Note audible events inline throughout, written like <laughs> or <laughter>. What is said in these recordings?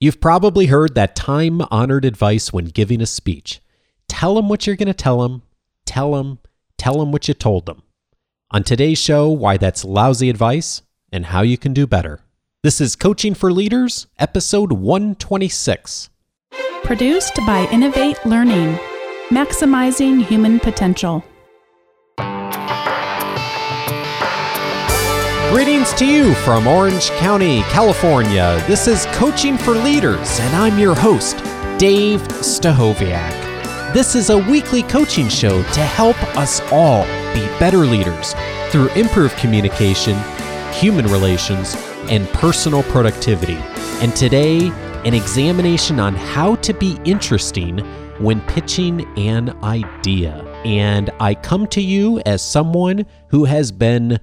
You've probably heard that time honored advice when giving a speech tell them what you're going to tell them, tell them, tell them what you told them. On today's show, why that's lousy advice and how you can do better. This is Coaching for Leaders, episode 126. Produced by Innovate Learning, maximizing human potential. Greetings to you from Orange County, California. This is Coaching for Leaders, and I'm your host, Dave Stachowiak. This is a weekly coaching show to help us all be better leaders through improved communication, human relations, and personal productivity. And today, an examination on how to be interesting when pitching an idea. And I come to you as someone who has been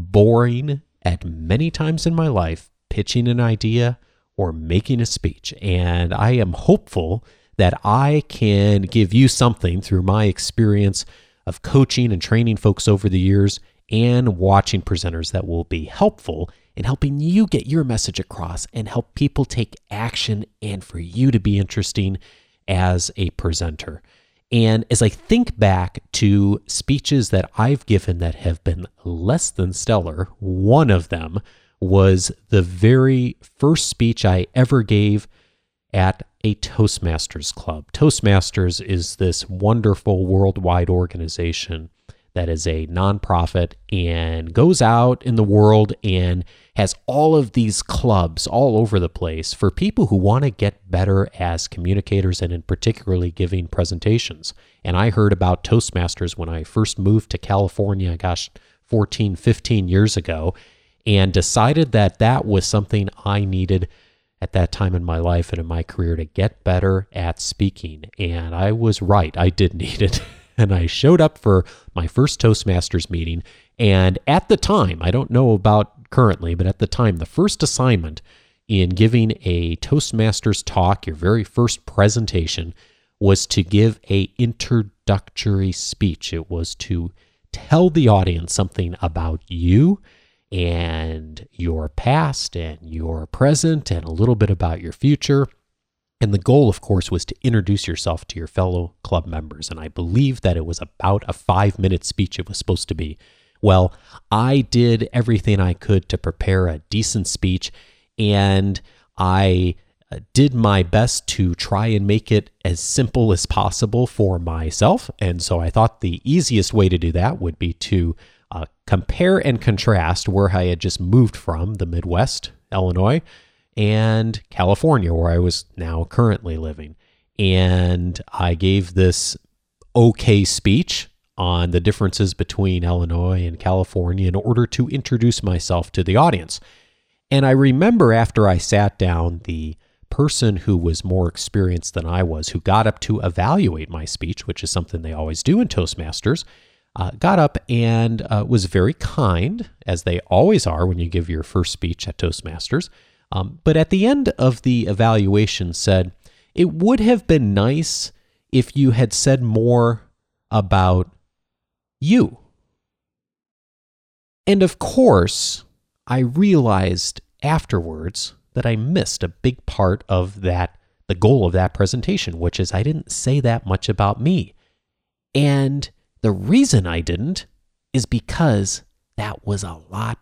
boring at many times in my life pitching an idea or making a speech. And I am hopeful that I can give you something through my experience of coaching and training folks over the years and watching presenters that will be helpful in helping you get your message across and help people take action and for you to be interesting as a presenter. And as I think back to speeches that I've given that have been less than stellar, one of them was the very first speech I ever gave at a Toastmasters club. Toastmasters is this wonderful worldwide organization that is a nonprofit and goes out in the world and has all of these clubs all over the place for people who want to get better as communicators and in particularly giving presentations. And I heard about Toastmasters when I first moved to California, gosh, 14, 15 years ago, and decided that that was something I needed at that time in my life and in my career to get better at speaking. And I was right, I did <laughs> need it. And I showed up for my first Toastmasters meeting. And at the time, I don't know about currently, but at the time, the first assignment in giving a Toastmasters talk, your very first presentation, was to give a introductory speech. It was to tell the audience something about you and your past and your present and a little bit about your future and the goal, of course, was to introduce yourself to your fellow club members. And I believe that it was about a five minute speech it was supposed to be. Well, I did everything I could to prepare a decent speech, and I uh, did my best to try and make it as simple as possible for myself. And so I thought the easiest way to do that would be to uh, compare and contrast where I had just moved from, the Midwest, Illinois, and California, where I was now currently living. And I gave this okay speech on the differences between Illinois and California in order to introduce myself to the audience. And I remember after I sat down, the person who was more experienced than I was, who got up to evaluate my speech, which is something they always do in Toastmasters, uh, got up and uh, was very kind, as they always are when you give your first speech at Toastmasters. Um, but at the end of the evaluation, said it would have been nice if you had said more about you. And of course, I realized afterwards that I missed a big part of that, the goal of that presentation, which is I didn't say that much about me. And the reason I didn't is because that was a lot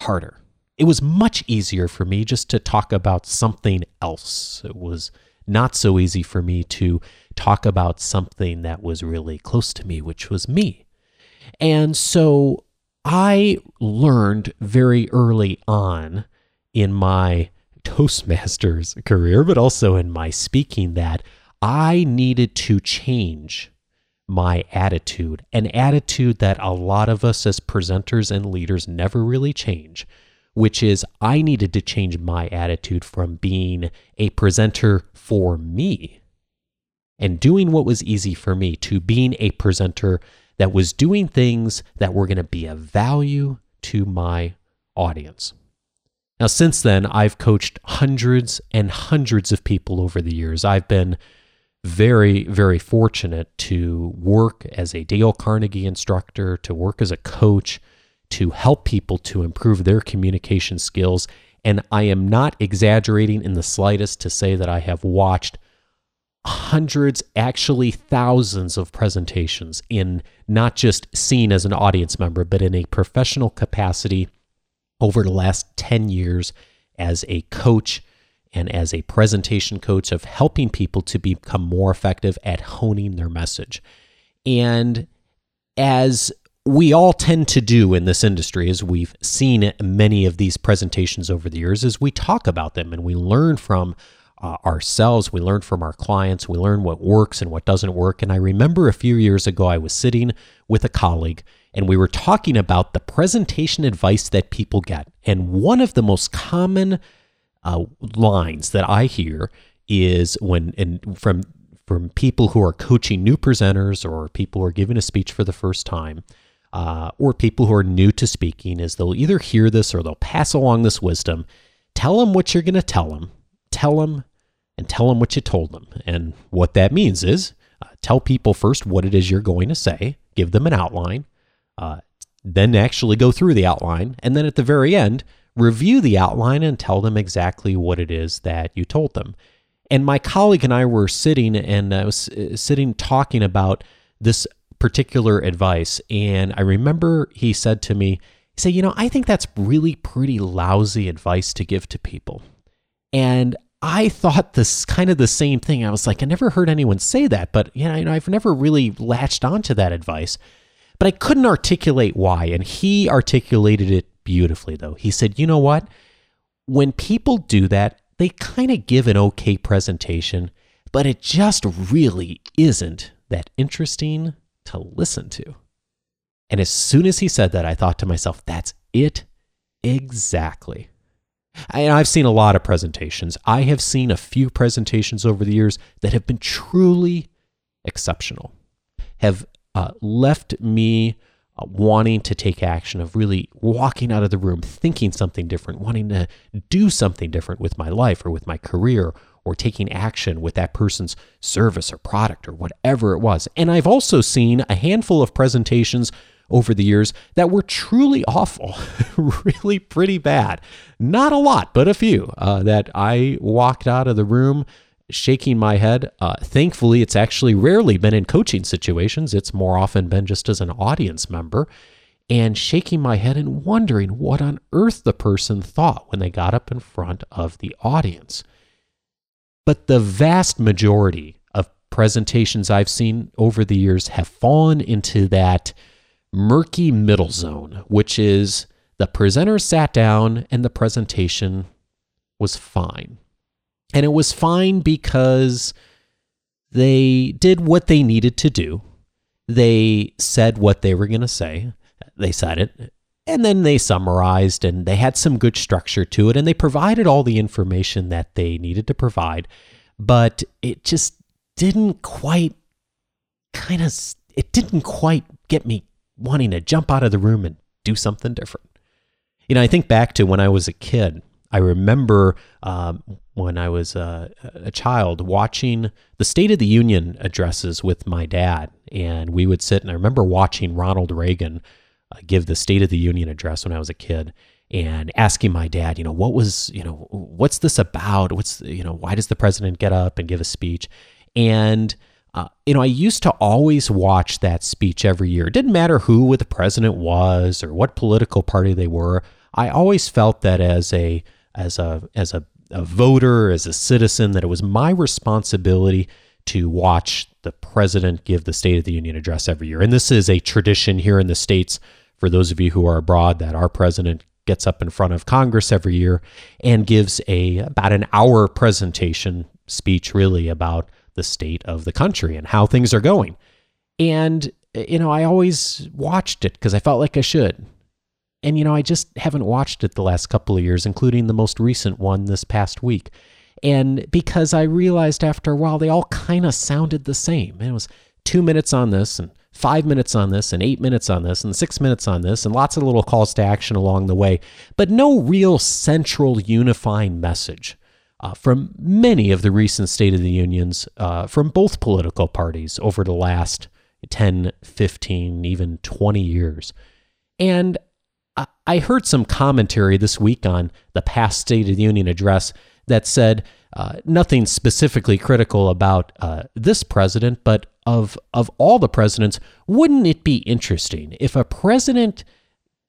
harder it was much easier for me just to talk about something else. It was not so easy for me to talk about something that was really close to me, which was me. And so I learned very early on in my Toastmasters <laughs> career, but also in my speaking, that I needed to change my attitude, an attitude that a lot of us as presenters and leaders never really change, which is I needed to change my attitude from being a presenter for me and doing what was easy for me to being a presenter that was doing things that were going to be of value to my audience. Now, since then, I've coached hundreds and hundreds of people over the years. I've been very, very fortunate to work as a Dale Carnegie instructor, to work as a coach, to help people to improve their communication skills And I am not exaggerating in the slightest to say that I have watched hundreds, actually thousands of presentations in not just seen as an audience member, but in a professional capacity over the last 10 years as a coach and as a presentation coach of helping people to become more effective at honing their message. And as we all tend to do in this industry, as we've seen many of these presentations over the years, is we talk about them and we learn from uh, ourselves, we learn from our clients, we learn what works and what doesn't work. And I remember a few years ago, I was sitting with a colleague and we were talking about the presentation advice that people get. And one of the most common uh, lines that I hear is when, and from from people who are coaching new presenters or people who are giving a speech for the first time, uh, or people who are new to speaking, is they'll either hear this or they'll pass along this wisdom. Tell them what you're going to tell them. Tell them and tell them what you told them. And what that means is uh, tell people first what it is you're going to say, give them an outline, uh, then actually go through the outline, and then at the very end, review the outline and tell them exactly what it is that you told them. And my colleague and I were sitting and I was uh, sitting talking about this particular advice. And I remember he said to me, he said, You know, I think that's really pretty lousy advice to give to people. And I thought this kind of the same thing. I was like, I never heard anyone say that, but you know, I've never really latched onto that advice. But I couldn't articulate why. And he articulated it beautifully, though. He said, You know what? When people do that, they kind of give an okay presentation, but it just really isn't that interesting to listen to. And as soon as he said that, I thought to myself, that's it exactly. I, I've seen a lot of presentations. I have seen a few presentations over the years that have been truly exceptional, have uh, left me uh, wanting to take action, of really walking out of the room, thinking something different, wanting to do something different with my life or with my career or taking action with that person's service or product or whatever it was. And I've also seen a handful of presentations over the years that were truly awful, <laughs> really pretty bad. Not a lot, but a few uh, that I walked out of the room shaking my head. Uh, thankfully, it's actually rarely been in coaching situations, it's more often been just as an audience member. And shaking my head and wondering what on earth the person thought when they got up in front of the audience. But the vast majority of presentations I've seen over the years have fallen into that murky middle zone, which is the presenter sat down and the presentation was fine. And it was fine because they did what they needed to do. They said what they were going to say. They said it. And then they summarized and they had some good structure to it and they provided all the information that they needed to provide. But it just didn't quite kind of, it didn't quite get me wanting to jump out of the room and do something different. You know, I think back to when I was a kid. I remember um, when I was uh, a child watching the State of the Union addresses with my dad, and we would sit and I remember watching Ronald Reagan give the State of the Union address when I was a kid, and asking my dad, you know, what was, you know, what's this about? What's, you know, why does the president get up and give a speech? And uh, you know, I used to always watch that speech every year. It didn't matter who the president was or what political party they were. I always felt that as a as a as a, a voter, as a citizen, that it was my responsibility to watch the president give the State of the Union address every year. And this is a tradition here in the States for those of you who are abroad that our president gets up in front of Congress every year and gives a about an hour presentation speech really about the state of the country and how things are going. And you know, I always watched it because I felt like I should. And, you know, I just haven't watched it the last couple of years, including the most recent one this past week. And because I realized after a while, they all kind of sounded the same. It was two minutes on this, and five minutes on this, and eight minutes on this, and six minutes on this, and lots of little calls to action along the way, but no real central unifying message. Uh, from many of the recent State of the Unions uh, from both political parties over the last 10, 15, even 20 years. And I heard some commentary this week on the past State of the Union address that said uh, nothing specifically critical about uh, this president, but of of all the presidents, wouldn't it be interesting if a president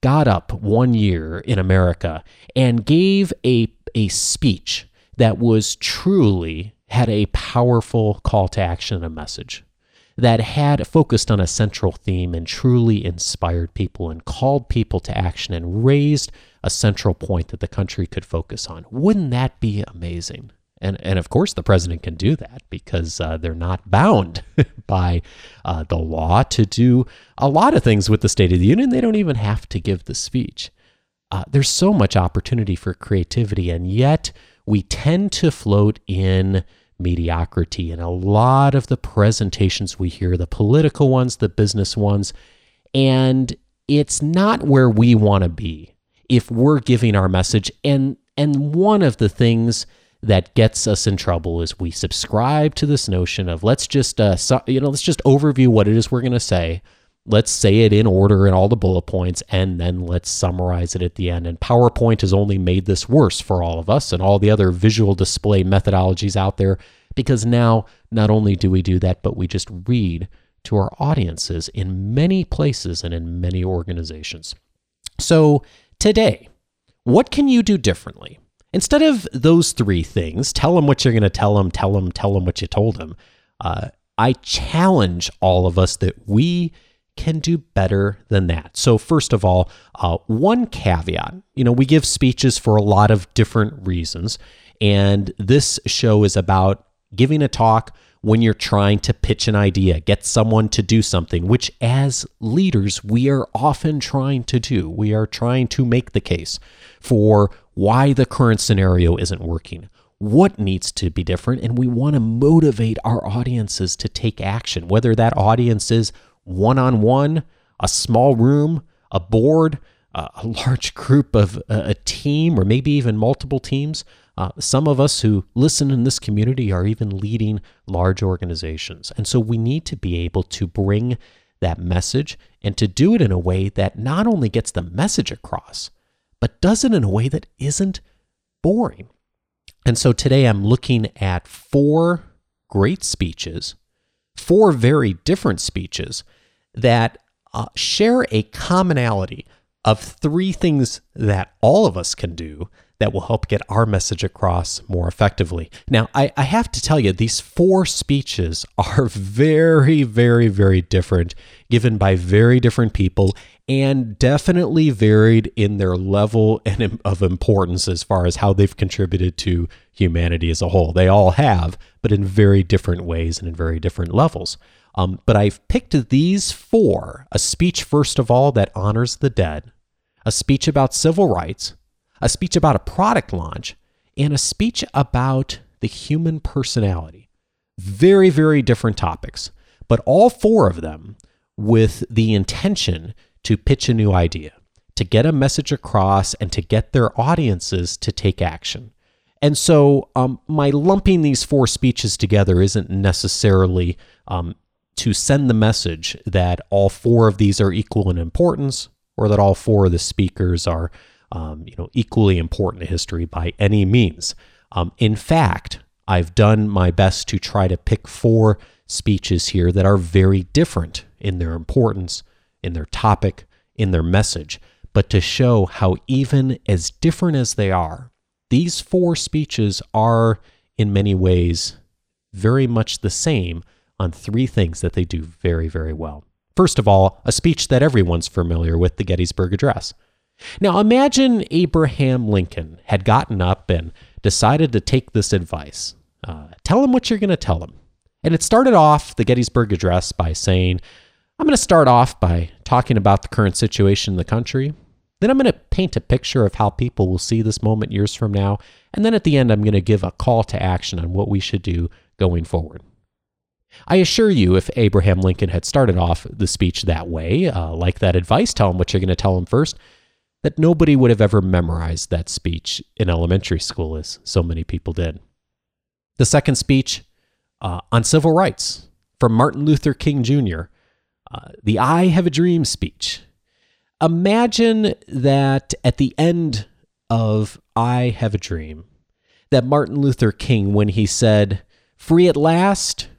got up one year in America and gave a a speech that was truly had a powerful call to action and a message that had focused on a central theme and truly inspired people and called people to action and raised a central point that the country could focus on. Wouldn't that be amazing? And, and of course, the president can do that because uh, they're not bound <laughs> by uh, the law to do a lot of things with the State of the Union. They don't even have to give the speech. Uh, there's so much opportunity for creativity, and yet we tend to float in mediocrity. And a lot of the presentations we hear, the political ones, the business ones, and it's not where we want to be if we're giving our message. And and one of the things that gets us in trouble is we subscribe to this notion of let's just uh, so, you know let's just overview what it is we're going to say let's say it in order in all the bullet points and then let's summarize it at the end. And powerpoint has only made this worse for all of us and all the other visual display methodologies out there because now not only do we do that but we just read to our audiences in many places and in many organizations. So today what can you do differently? Instead of those three things tell them what you're going to tell them tell them tell them what you told them uh, i challenge all of us that we can do better than that. So, first of all, uh, one caveat you know, we give speeches for a lot of different reasons, and this show is about giving a talk when you're trying to pitch an idea, get someone to do something, which as leaders, we are often trying to do. We are trying to make the case for why the current scenario isn't working, what needs to be different, and we want to motivate our audiences to take action, whether that audience is one on one, a small room, a board, uh, a large group of uh, a team, or maybe even multiple teams. Uh, some of us who listen in this community are even leading large organizations. And so we need to be able to bring that message and to do it in a way that not only gets the message across, but does it in a way that isn't boring. And so today I'm looking at four great speeches four very different speeches that uh, share a commonality of three things that all of us can do that will help get our message across more effectively. Now, I, I, have to tell you, these four speeches <laughs> are very, very, very different, given by very different people, and definitely varied in their level <laughs> and of importance as far as how they've contributed to humanity as a whole. They all have, but in very different ways and in very different levels. Um, but I've picked these four a speech, first of all, that honors the dead, a speech about civil rights a speech about a product launch, and a speech about the human personality. Very, very different topics, but all four of them with the intention to pitch a new idea, to get a message across, and to get their audiences to take action. And so, um, my lumping these four speeches together isn't necessarily um, to send the message that all four of these are equal in importance or that all four of the speakers are um, you know, equally important to history by any means. Um, in fact, I've done my best to try to pick four speeches here that are very different in their importance, in their topic, in their message, but to show how even as different as they are, these four speeches are in many ways very much the same on three things that they do very, very well. First of all, a speech that everyone's familiar with, the Gettysburg Address. Now imagine Abraham Lincoln had gotten up and decided to take this advice. Uh, tell him what you're going to tell him. And it started off the Gettysburg Address by saying, I'm going to start off by talking about the current situation in the country. Then I'm going to paint a picture of how people will see this moment years from now. And then at the end, I'm going to give a call to action on what we should do going forward. I assure you, if Abraham Lincoln had started off the speech that way, uh, like that advice, tell him what you're going to tell him first, that nobody would have ever memorized that speech in elementary school as so many people did. The second speech uh, on civil rights from Martin Luther King Jr., uh, the I Have a Dream speech. imagine that at the end of I Have a Dream, that Martin Luther King, when he said, Free at last,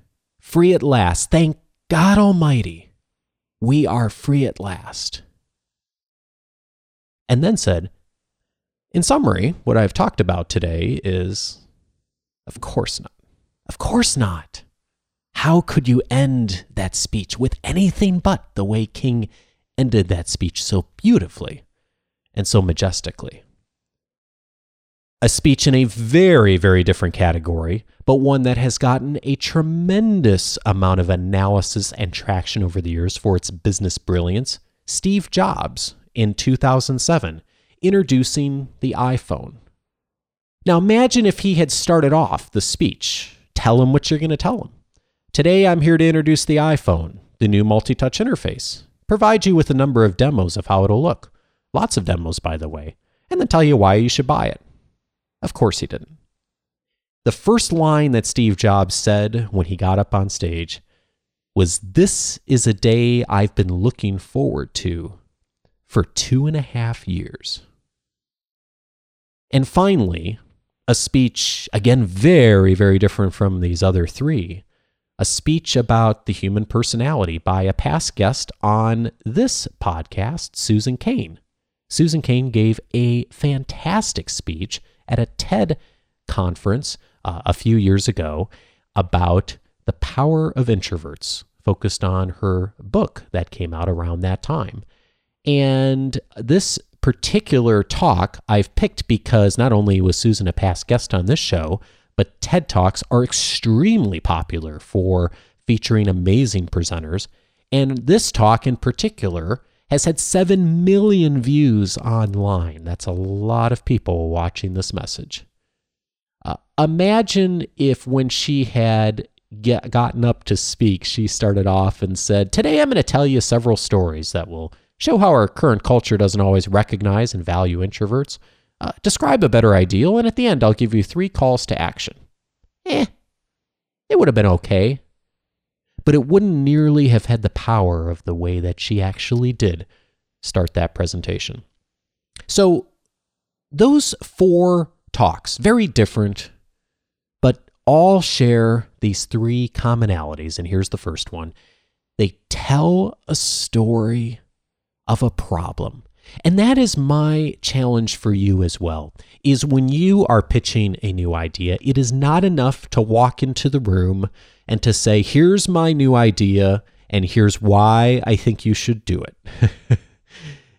free at last, thank God Almighty, we are free at last. And then said, In summary, what I've talked about today is, of course not. Of course not. How could you end that speech with anything but the way King ended that speech so beautifully and so majestically? A speech in a very, very different category, but one that has gotten a tremendous amount of analysis and traction over the years for its business brilliance. Steve Jobs in 2007, introducing the iPhone. Now imagine if he had started off the speech. Tell him what you're going to tell him. Today I'm here to introduce the iPhone, the new multi touch interface. Provide you with a number of demos of how it'll look. Lots of demos, by the way, and then tell you why you should buy it. Of course he didn't. The first line that Steve Jobs said when he got up on stage was, This is a day I've been looking forward to for two and a half years. And finally, a speech, again, very, very different from these other three, a speech about the human personality by a past guest on this podcast, Susan Cain. Susan Cain gave a fantastic speech at a TED conference uh, a few years ago about the power of introverts, focused on her book that came out around that time. And this particular talk I've picked because not only was Susan a past guest on this show, but TED Talks are extremely popular for featuring amazing presenters. And this talk in particular has had 7 million views online. That's a lot of people watching this message. Uh, imagine if when she had get, gotten up to speak, she started off and said, Today I'm going to tell you several stories that will show how our current culture doesn't always recognize and value introverts. Uh, describe a better ideal, and at the end, I'll give you three calls to action. Eh, it would have been okay but it wouldn't nearly have had the power of the way that she actually did start that presentation. So, those four talks, very different, but all share these three commonalities. And here's the first one they tell a story of a problem. And that is my challenge for you as well. Is when you are pitching a new idea, it is not enough to walk into the room and to say, here's my new idea, and here's why I think you should do it. <laughs>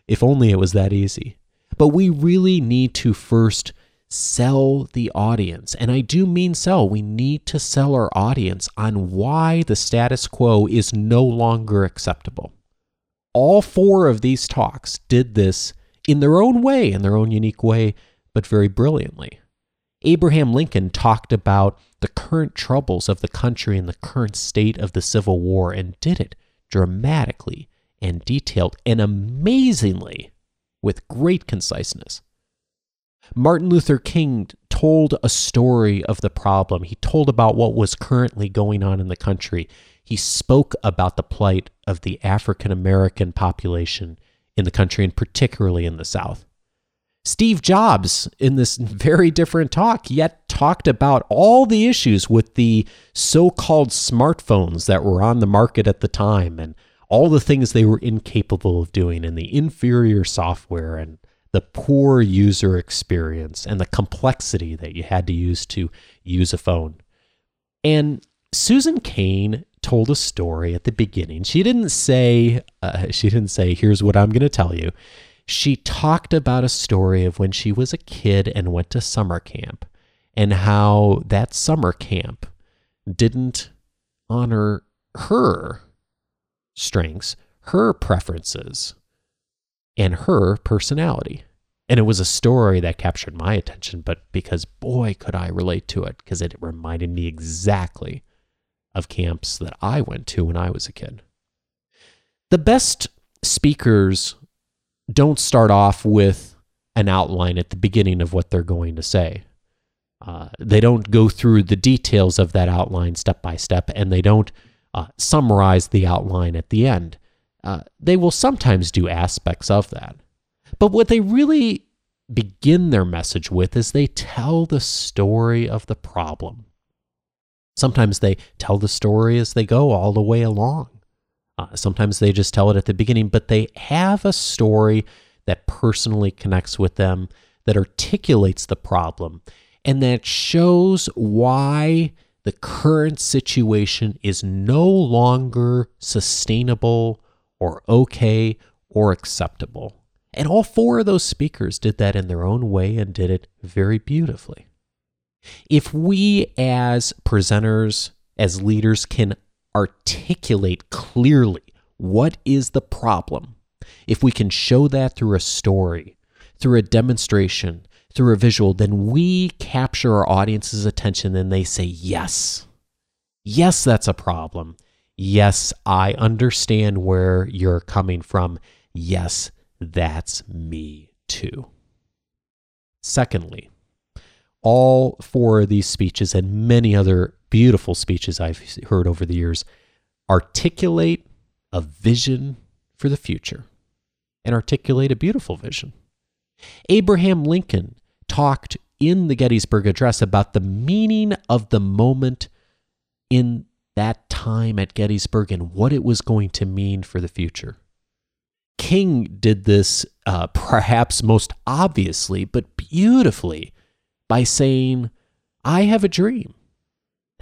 if only it was that easy. But we really need to first sell the audience. And I do mean sell. We need to sell our audience on why the status quo is no longer acceptable. All four of these talks did this in their own way, in their own unique way, but very brilliantly. Abraham Lincoln talked about the current troubles of the country and the current state of the Civil War and did it dramatically and detailed and amazingly with great conciseness. Martin Luther King told a story of the problem. He told about what was currently going on in the country. He spoke about the plight of the African American population in the country and particularly in the South. Steve Jobs, in this very different talk, yet talked about all the issues with the so called smartphones that were on the market at the time and all the things they were incapable of doing and the inferior software and the poor user experience and the complexity that you had to use to use a phone. And Susan Cain told a story at the beginning. She didn't say, uh, she didn't say, here's what I'm going to tell you she talked about a story of when she was a kid and went to summer camp and how that summer camp didn't honor her strengths, her preferences, and her personality. And it was a story that captured my attention, but because boy, could I relate to it, because it reminded me exactly of camps that I went to when I was a kid. The best speakers don't start off with an outline at the beginning of what they're going to say. Uh, they don't go through the details of that outline step by step, and they don't uh, summarize the outline at the end. uh, they will sometimes do aspects of that. But what they really begin their message with is they tell the story of the problem. Sometimes they tell the story as they go all the way along. Uh, sometimes they just tell it at the beginning, but they have a story that personally connects with them, that articulates the problem, and that shows why the current situation is no longer sustainable or okay or acceptable. And all four of those speakers did that in their own way and did it very beautifully. If we, as presenters, as leaders, can articulate clearly what is the problem, if we can show that through a story, through a demonstration, through a visual, then we capture our audience's attention and they say, Yes, yes, that's a problem. Yes, I understand where you're coming from. Yes, that's me too. Secondly, all four of these speeches and many other beautiful speeches I've heard over the years articulate a vision for the future and articulate a beautiful vision. Abraham Lincoln talked in the Gettysburg Address about the meaning of the moment in that time at Gettysburg and what it was going to mean for the future. King did this uh, perhaps most obviously, but beautifully by saying, I have a dream,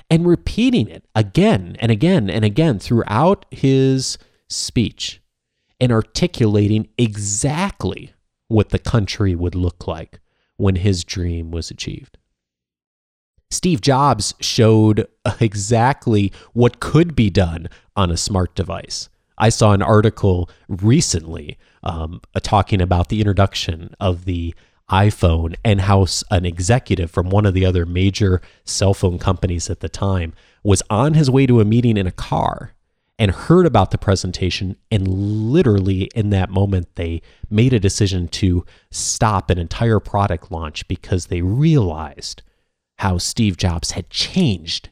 and repeating it again and again and again throughout his speech and articulating exactly what the country would look like when his dream was achieved. Steve Jobs showed exactly what could be done on a smart device. I saw an article recently um, talking about the introduction of the iPhone and how an executive from one of the other major cell phone companies at the time was on his way to a meeting in a car and heard about the presentation. And literally, in that moment, they made a decision to stop an entire product launch because they realized how Steve Jobs had changed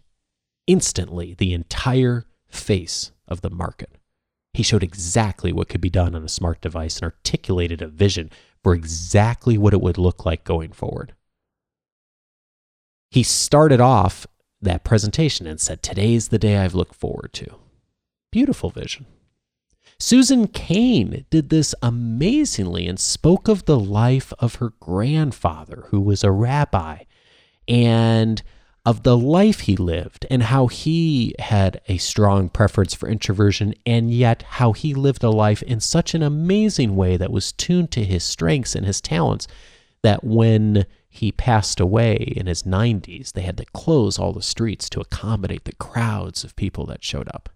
instantly the entire face of the market. He showed exactly what could be done on a smart device and articulated a vision for exactly what it would look like going forward. He started off that presentation and said, Today's the day I've looked forward to. Beautiful vision. Susan Cain did this amazingly and spoke of the life of her grandfather, who was a rabbi, and of the life he lived and how he had a strong preference for introversion, and yet how he lived a life in such an amazing way that was tuned to his strengths and his talents that when he passed away in his 90s, they had to close all the streets to accommodate the crowds of people that showed up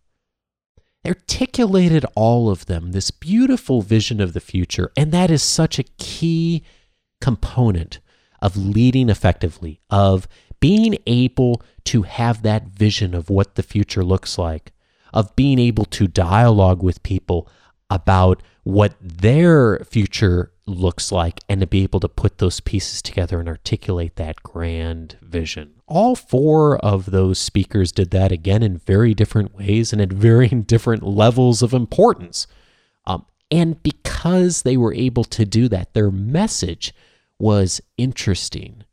articulated all of them this beautiful vision of the future. And that is such a key component of leading effectively, of being able to have that vision of what the future looks like, of being able to dialogue with people about what their future looks like and to be able to put those pieces together and articulate that grand vision. All four of those speakers did that again in very different ways and at varying <laughs> different levels of importance. Um, and because they were able to do that, their message was interesting.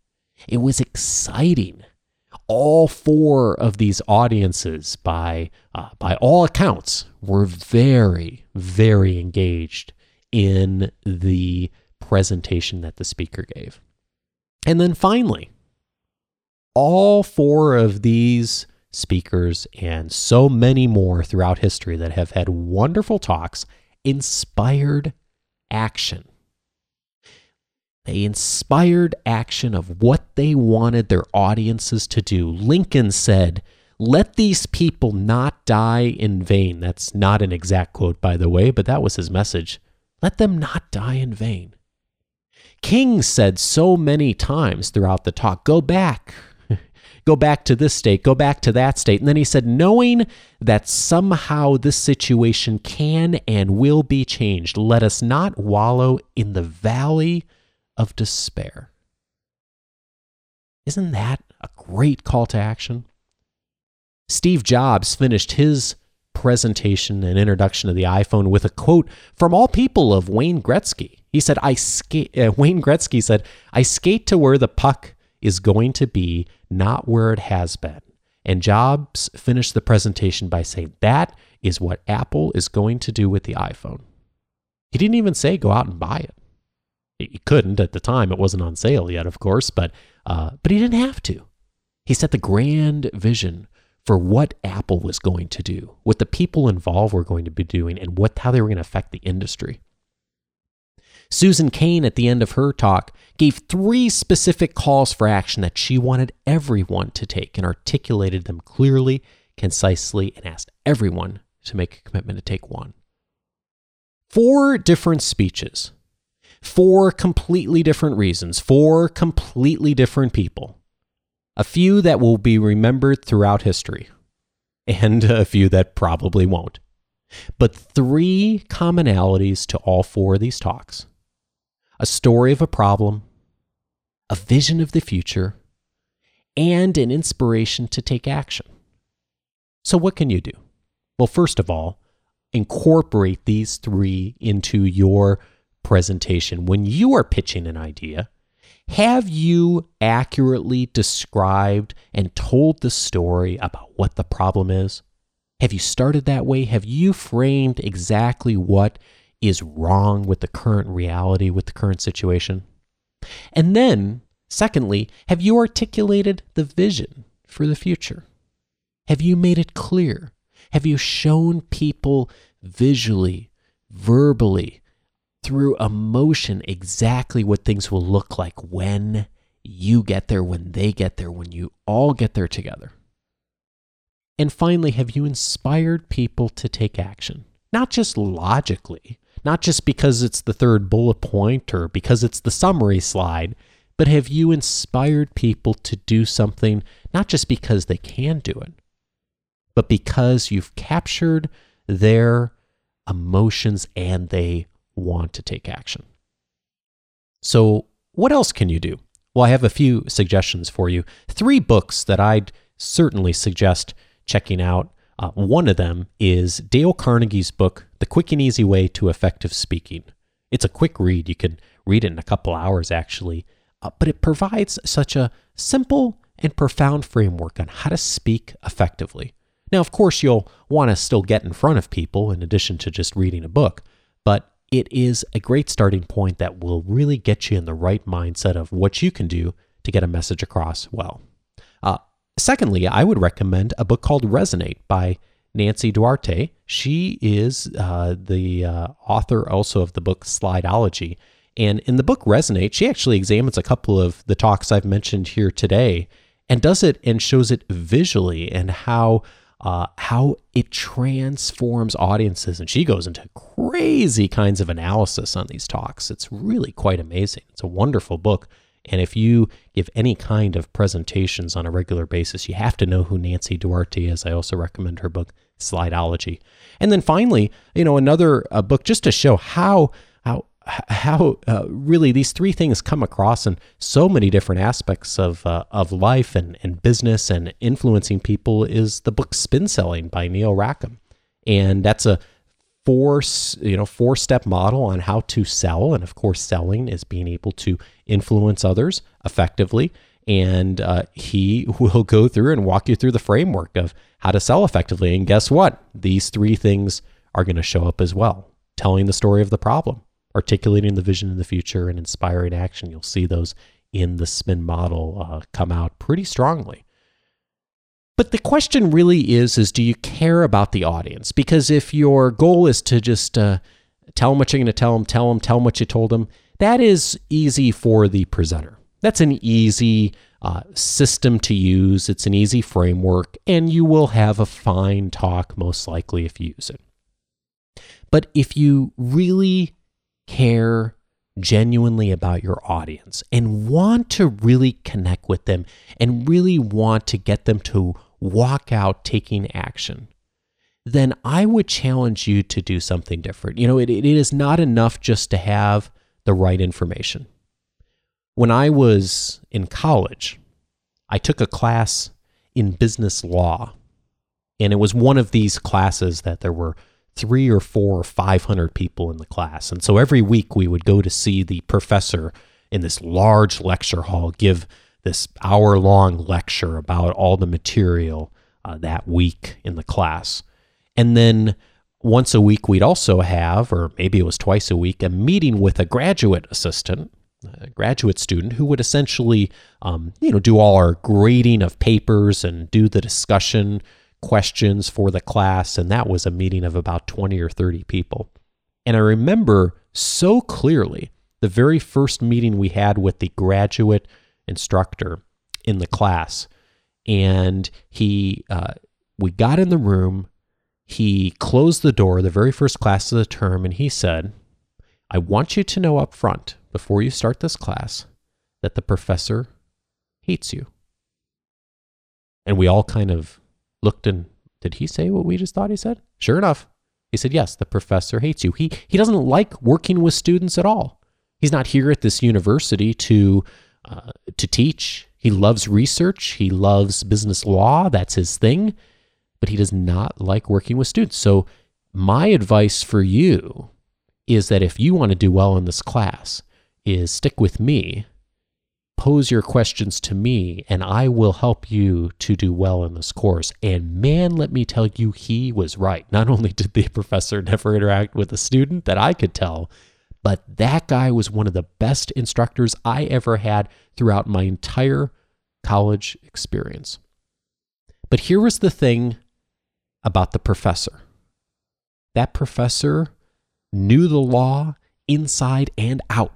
It was exciting. All four of these audiences, by uh, by all accounts, were very, very engaged in the presentation that the speaker gave. And then finally, all four of these speakers and so many more throughout history that have had wonderful talks inspired action. Inspired action of what they wanted their audiences to do. Lincoln said, Let these people not die in vain. That's not an exact quote, by the way, but that was his message. Let them not die in vain. King said so many times throughout the talk, go back, <laughs> go back to this state, go back to that state. And then he said, knowing that somehow this situation can and will be changed, let us not wallow in the valley of despair. Isn't that a great call to action? Steve Jobs finished his presentation and introduction of the iPhone with a quote from all people of Wayne Gretzky. He said, "I skate." Uh, Wayne Gretzky said, "I skate to where the puck is going to be, not where it has been." And Jobs finished the presentation by saying, "That is what Apple is going to do with the iPhone." He didn't even say go out and buy it. He couldn't at the time; it wasn't on sale yet, of course, but uh, but he didn't have to. He set the grand vision for what Apple was going to do, what the people involved were going to be doing, and what how they were going to affect the industry. Susan Cain, at the end of her talk, gave three specific calls for action that she wanted everyone to take and articulated them clearly, concisely, and asked everyone to make a commitment to take one. Four different speeches, four completely different reasons, four completely different people a few that will be remembered throughout history, and <laughs> a few that probably won't. But three commonalities to all four of these talks a story of a problem, a vision of the future, and an inspiration to take action. So, what can you do? Well, first of all, incorporate these three into your presentation. When you are pitching an idea, have you accurately described and told the story about what the problem is? Have you started that way? Have you framed exactly what is wrong with the current reality, with the current situation? And then, secondly, have you articulated the vision for the future? Have you made it clear? Have you shown people visually, verbally, through emotion exactly what things will look like when you get there, when they get there, when you all get there together. And finally, have you inspired people to take action? Not just logically, not just because it's the third bullet point or because it's the summary slide, but have you inspired people to do something not just because they can do it, but because you've captured their emotions and they want to take action. So, what else can you do? Well, I have a few suggestions for you. Three books that I'd certainly suggest checking out. Uh, one of them is Dale Carnegie's book, The Quick and Easy Way to Effective Speaking. It's a quick read. You can read it in a couple hours, actually, uh, but it provides such a simple and profound framework on how to speak effectively. Now, of course, you'll want to still get in front of people in addition to just reading a book, but it is a great starting point that will really get you in the right mindset of what you can do to get a message across well. Uh, secondly, I would recommend a book called Resonate by Nancy Duarte. She is uh, the uh, author also of the book Slideology. And in the book Resonate, she actually examines a couple of the talks I've mentioned here today and does it and shows it visually and how uh, how it transforms audiences. And she goes into crazy kinds of analysis on these talks. It's really quite amazing. It's a wonderful book. And if you give any kind of presentations on a regular basis, you have to know who Nancy Duarte is. I also recommend her book, Slideology. And then finally, you know, another uh, book just to show how how uh, really these three things come across in so many different aspects of uh, of life and, and business and influencing people is the book Spin Selling by Neil Rackham, and that's a four you know four step model on how to sell, and of course, selling is being able to influence others effectively. And uh, he <laughs> will go through and walk you through the framework of how to sell effectively. And guess what? These three things are going to show up as well. Telling the story of the problem, articulating the vision in the future and inspiring action. You'll see those in the spin model uh, come out pretty strongly. But the question really is is do you care about the audience? Because if your goal is to just uh, tell them what you're going to tell them, tell them, tell them what you told them, that is easy for the presenter. That's an easy uh, system to use. It's an easy framework, and you will have a fine talk most likely if you use it. But if you really care genuinely about your audience and want to really connect with them and really want to get them to walk out taking action, then I would challenge you to do something different. You know, it, it is not enough just to have the right information. When I was in college, I took a class in business law. And it was one of these classes that there were three or four or 500 people in the class. And so every week we would go to see the professor in this large lecture hall give this hour long lecture about all the material uh, that week in the class. And then once a week, we'd also have, or maybe it was twice a week, a meeting with a graduate assistant, a graduate student who would essentially, um, you know, do all our grading of papers and do the discussion questions for the class. And that was a meeting of about 20 or 30 people. And I remember so clearly the very first meeting we had with the graduate instructor in the class. And he, uh, we got in the room, he closed the door the very first class of the term, and he said, I want you to know up front, before you start this class, that the professor hates you. And we all kind of looked and did he say what we just thought he said? Sure enough, he said, Yes, the professor hates you. He, he doesn't like working with students at all. He's not here at this university to, uh, to teach. He loves research. He loves business law. That's his thing. But he does not like working with students. So, my advice for you is that if you want to do well in this class, is stick with me pose your questions to me and I will help you to do well in this course. And man, let me tell you, he was right. Not <laughs> only did the professor never interact with a student that I could tell, but that guy was one of the best instructors I ever had throughout my entire college experience. But here was the thing about the professor that professor knew the law inside and out.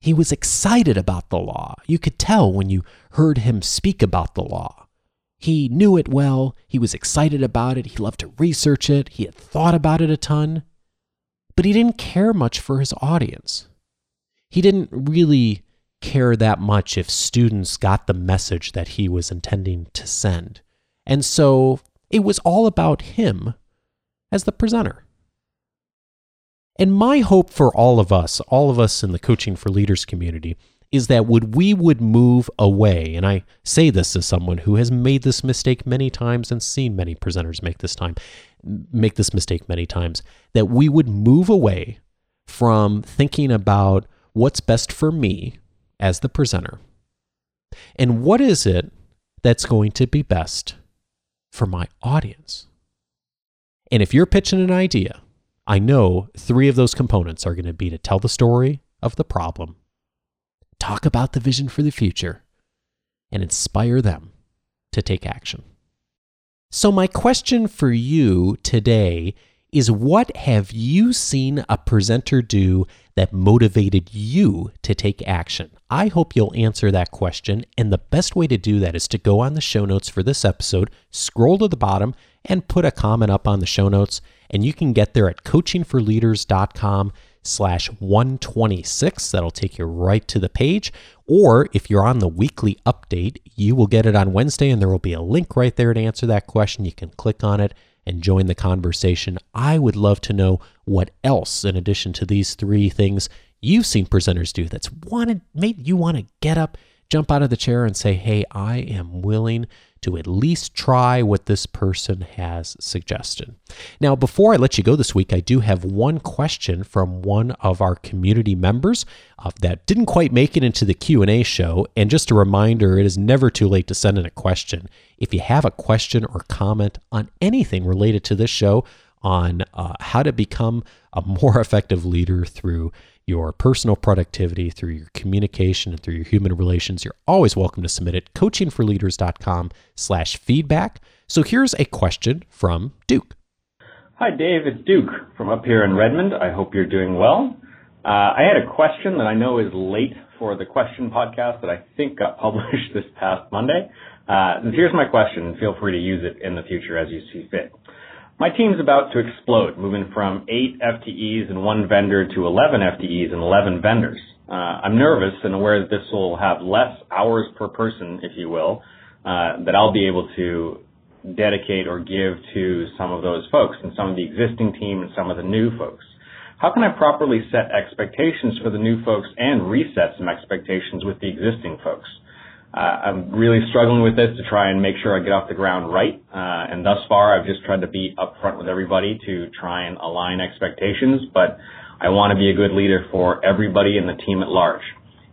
He was excited about the law. You could tell when you heard him speak about the law. He knew it well. He was excited about it. He loved to research it. He had thought about it a ton. But he didn't care much for his audience. He didn't really care that much if students got the message that he was intending to send. And so it was all about him as the presenter. And my hope for all of us, all of us in the Coaching for Leaders community, is that would we would move away, and I say this as someone who has made this mistake many times and seen many presenters make this time make this mistake many times, that we would move away from thinking about what's best for me as the presenter. And what is it that's going to be best for my audience? And if you're pitching an idea, I know three of those components are going to be to tell the story of the problem, talk about the vision for the future, and inspire them to take action. So, my question for you today is what have you seen a presenter do that motivated you to take action? I hope you'll answer that question. And the best way to do that is to go on the show notes for this episode, scroll to the bottom, and put a comment up on the show notes and you can get there at coachingforleaders.com slash 126 that'll take you right to the page. Or if you're on the weekly update you will get it on wednesday and there will be a link right there to answer that question. You can click on it and join the conversation. I would love to know what else in addition to these three things you've seen presenters do that's wanted made you want to get up jump out of the chair and say hey i am willing to at least try what this person has suggested. Now, before I let you go this week, I do have one question from one of our community members uh, that didn't quite make it into the Q&A show, and just a reminder, it is never too late to send in a question. If you have a question or comment on anything related to this show, on uh, how to become a more <laughs> effective leader through your personal productivity, through your communication, and through your human relations, you're always welcome to submit it. Coachingforleaders.com slash feedback. So here's a question from Duke. Hi, Dave. It's Duke from up here in Redmond. I hope you're doing well. Uh, I had a question that I know is late for the question podcast that I think got <laughs> published this past Monday. Uh, here's my question. Feel free to use it in the future as you see fit. My team's about to explode, moving from eight FTEs and one vendor to 11 FTEs and 11 vendors. Uh, I'm nervous and aware that this will have less hours per person, if you will, uh, that I'll be able to dedicate or give to some of those folks and some of the existing team and some of the new folks. How can I properly set expectations for the new folks and reset some expectations with the existing folks? Uh, I'm really struggling with this to try and make sure I get off the ground right. Uh, and thus far, I've just tried to be upfront with everybody to try and align expectations, but I want to be a good leader for everybody in the team at large.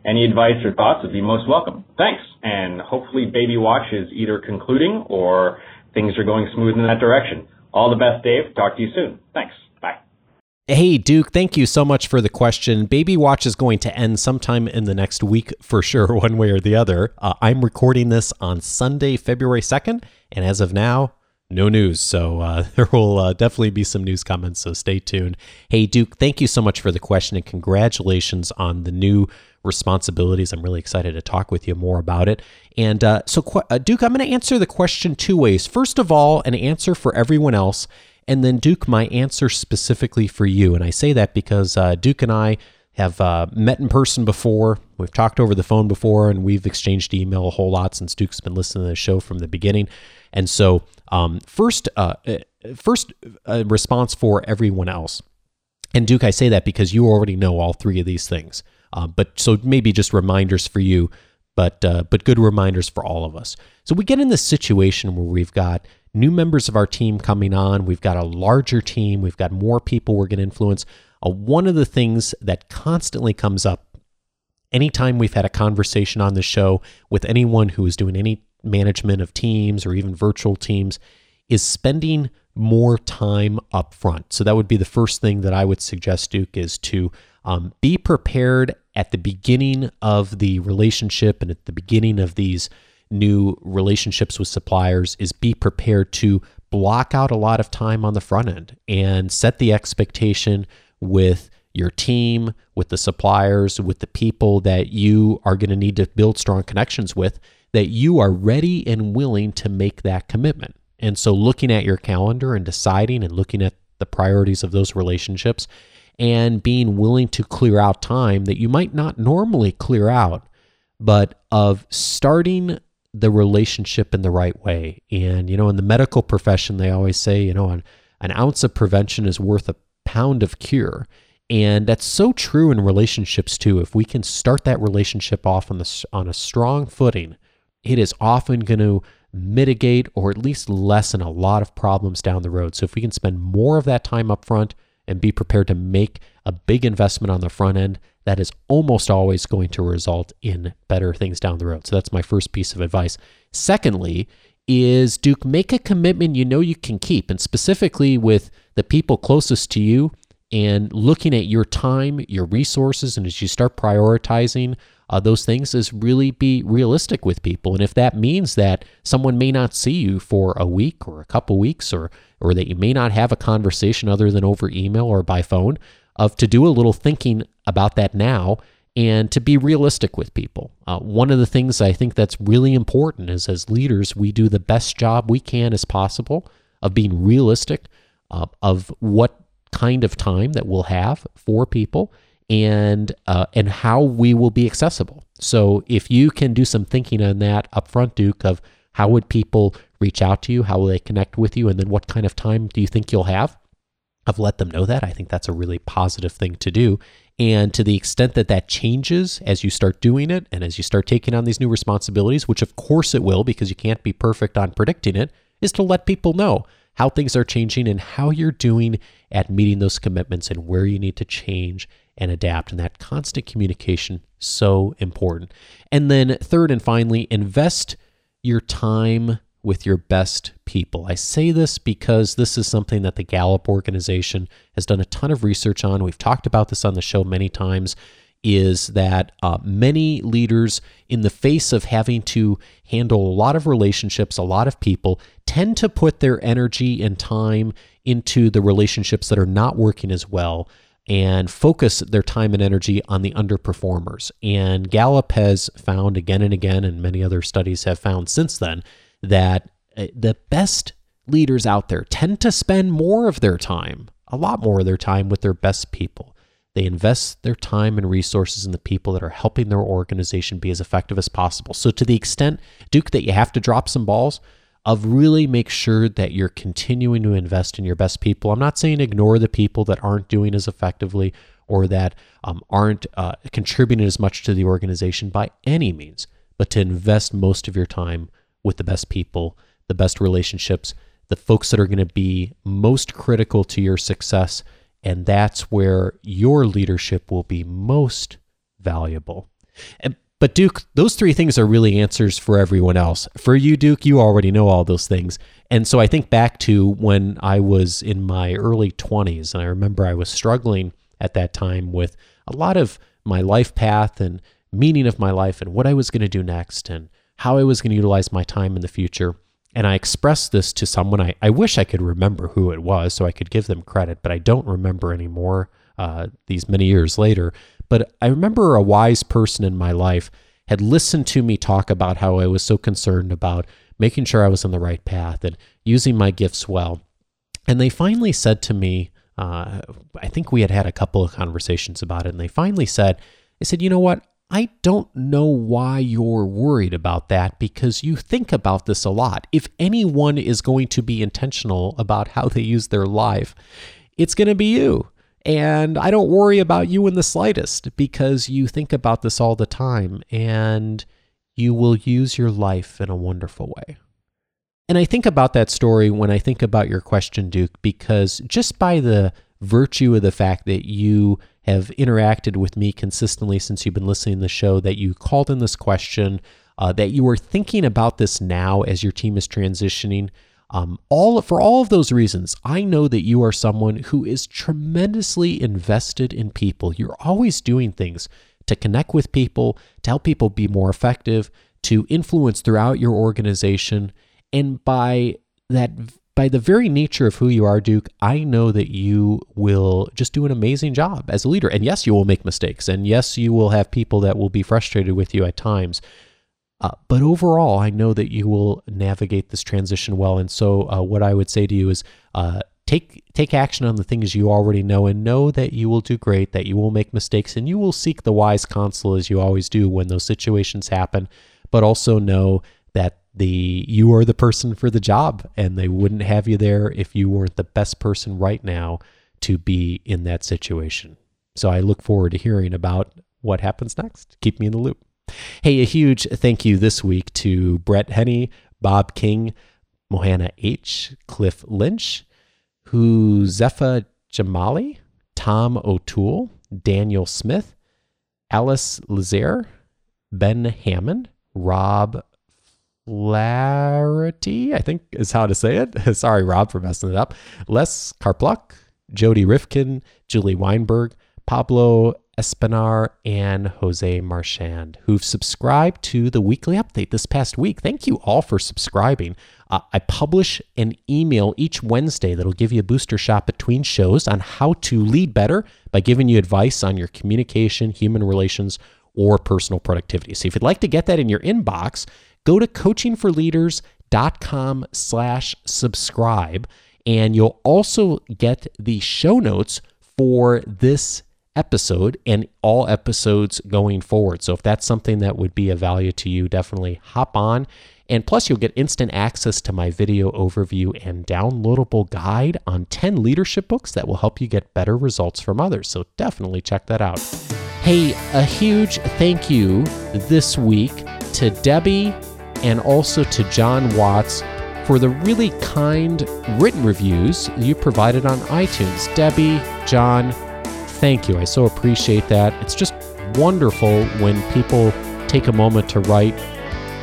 Any advice or thoughts would be most welcome. Thanks. And hopefully Baby Watch is either concluding or things are going smooth in that direction. All the best, Dave. Talk to you soon. Thanks. Hey, Duke, thank you so much for the question. Baby Watch is going to end sometime in the next week for sure, <laughs> one way or the other. Uh, I'm recording this on Sunday, February 2nd, and as of now, no news. So uh, <laughs> there will uh, definitely be some news comments, so stay tuned. Hey, Duke, thank you so much for the question and congratulations on the new responsibilities. I'm really excited to talk with you more about it. And uh, so, uh, Duke, I'm going to answer the question two ways. First of all, an answer for everyone else and then Duke, my answer specifically for you. And I say that because uh, Duke and I have uh, met in person before. We've talked over the phone before, and we've exchanged email a whole lot since Duke's been listening to the show from the beginning. And so, um, first, uh, uh first uh, response for everyone else. And Duke, I say that because you already know all three of these things. Uh, but so maybe just reminders for you, but uh, but good reminders for all of us. So we get in this situation where we've got new members of our team coming on. We've got a larger team. We've got more people we're going to influence. Uh, one of the things that constantly comes up anytime we've had a conversation on the show with anyone who is doing any management of teams or even virtual teams is spending more time up front. So that would be the first thing that I would suggest, Duke, is to um, be prepared at the beginning of the relationship and at the beginning of these new relationships with suppliers is be prepared to block out a lot of time on the front end and set the expectation with your team, with the suppliers, with the people that you are going to need to build strong connections with, that you are ready and willing to make that commitment. And so, looking at your calendar and deciding and looking at the priorities of those relationships and being willing to clear out time that you might not normally clear out, but of starting the relationship in the right way. And, you know, in the medical profession, they always say, you know, an, an ounce of prevention is worth a pound of cure. And that's so true in relationships too. If we can start that relationship off on the on a strong footing, it is often going to mitigate or at least lessen a lot of problems down the road. So if we can spend more of that time up front and be prepared to make a big investment on the front end, that is almost always going to result in better things down the road. So that's my first piece of advice. Secondly, is Duke, make a commitment you know you can keep, and specifically with the people closest to you, and looking at your time, your resources, and as you start prioritizing uh, those things, is really be realistic with people. And if that means that someone may not see you for a week or a couple weeks, or or that you may not have a conversation other than over email or by phone, of to do a little thinking about that now and to be realistic with people. Uh, one of the things I think that's really important is as leaders, we do the best job we can as possible of being realistic uh, of what kind of time that we'll have for people and uh, and how we will be accessible. So if you can do some thinking on that upfront, Duke, of how would people reach out to you, how will they connect with you, and then what kind of time do you think you'll have? I've let them know that. I think that's a really positive thing to do. And to the extent that that changes as you start doing it and as you start taking on these new responsibilities, which of course it will because you can't be perfect on predicting it, is to let people know how things are changing and how you're doing at meeting those commitments and where you need to change and adapt. And that constant communication, so important. And then, third and finally, invest your time with your best people. I say this because this is something that the Gallup organization has done a ton of research on. We've talked about this on the show many times. Is that uh, many leaders, in the face of having to handle a lot of relationships, a lot of people, tend to put their energy and time into the relationships that are not working as well and focus their time and energy on the underperformers. And Gallup has found again and again, and many other studies have found since then, that uh, the best leaders out there tend to spend more of their time, a lot more of their time with their best people. They invest their time and resources in the people that are helping their organization be as effective as possible. So, to the extent, Duke, that you have to drop some balls, of really make sure that you're continuing to invest in your best people. I'm not saying ignore the people that aren't doing as effectively or that um, aren't uh, contributing as much to the organization by any means but to invest most of your time with the best people, the best relationships, the folks that are going to be most critical to your success. And that's where your leadership will be most valuable. And, but, Duke, those three things are really answers for everyone else. For you, Duke, you already know all those things. And so I think back to when I was in my early 20s, and I remember I was struggling at that time with a lot of my life path and meaning of my life and what I was going to do next and how I was going to utilize my time in the future. And I expressed this to someone. I, I wish I could remember who it was so I could give them credit, but I don't remember anymore uh, these many years later. But I remember a wise person in my life had listened to me talk about how I was so concerned about making sure I was on the right path and using my gifts well. And they finally said to me, uh, I think we had had a couple of conversations about it, and they finally said, they said, you know what? I don't know why you're worried about that because you think about this a lot. If anyone is going to be intentional about how they use their life, it's going to be you. And I don't worry about you in the slightest because you think about this all the time and you will use your life in a wonderful way. And I think about that story when I think about your question, Duke, because just by the virtue of the fact that you have interacted with me consistently since you've been listening to the show, that you called in this question, uh, that you are thinking about this now as your team is transitioning. Um, all for all of those reasons, I know that you are someone who is tremendously invested in people. You're always doing things to connect with people, to help people be more effective, to influence throughout your organization, and by that by the very nature of who you are, Duke, I know that you will just do an amazing job as a leader. And yes, you will make mistakes. And yes, you will have people that will be frustrated with you at times. Uh, but overall, I know that you will navigate this transition well. And so, uh, what I would say to you is uh, take take action on the things you already know, and know that you will do great, that you will make mistakes, and you will seek the wise counsel as you always do when those situations happen. But also know the you are the person for the job and they wouldn't have you there if you weren't the best person right now to be in that situation. So I look forward to hearing about what happens next. Keep me in the loop. Hey, a huge thank you this week to Brett Henney, Bob King, Mohana H, Cliff Lynch, who Zepha Jamali, Tom O'Toole, Daniel Smith, Alice Lazaire, Ben Hammond, Rob Larity, I think is how to say it. <laughs> Sorry, Rob, for messing it up. Les Karpluk, Jody Rifkin, Julie Weinberg, Pablo Espinar, and Jose Marchand, who've subscribed to the weekly update this past week. Thank you all for subscribing. Uh, I publish an email each Wednesday that'll give you a booster shot between shows on how to lead better by giving you advice on your communication, human relations, or personal productivity. So if you'd like to get that in your inbox, go to coachingforleaders.com slash subscribe and you'll also get the show notes for this episode and all episodes going forward. So if that's something that would be of value to you, definitely hop on. And plus, you'll get instant access to my video overview and downloadable guide on 10 leadership books that will help you get better results from others. So definitely check that out. Hey, a huge thank you this week to Debbie and also to John Watts for the really kind written reviews you provided on iTunes. Debbie, John, thank you. I so appreciate that. It's just wonderful when people take a moment to write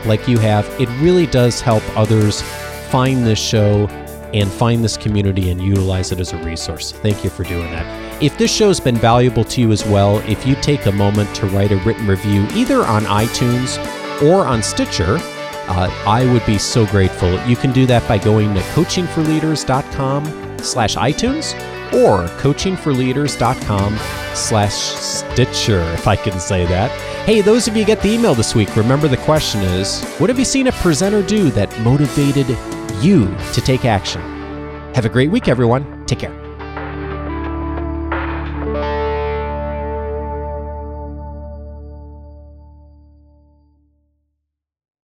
like you have. It really does help others find this show and find this community and utilize it as a resource. Thank you for doing that. If this show has been valuable to you as well, if you take a moment to write a written review either on iTunes or on Stitcher, uh, I would be so grateful. You can do that by going to coachingforleaders.com slash iTunes or coachingforleaders.com slash Stitcher, if I can say that. Hey, those of you get the email this week, remember the question is, what have you seen a presenter do that motivated you to take action? Have a great week, everyone. Take care.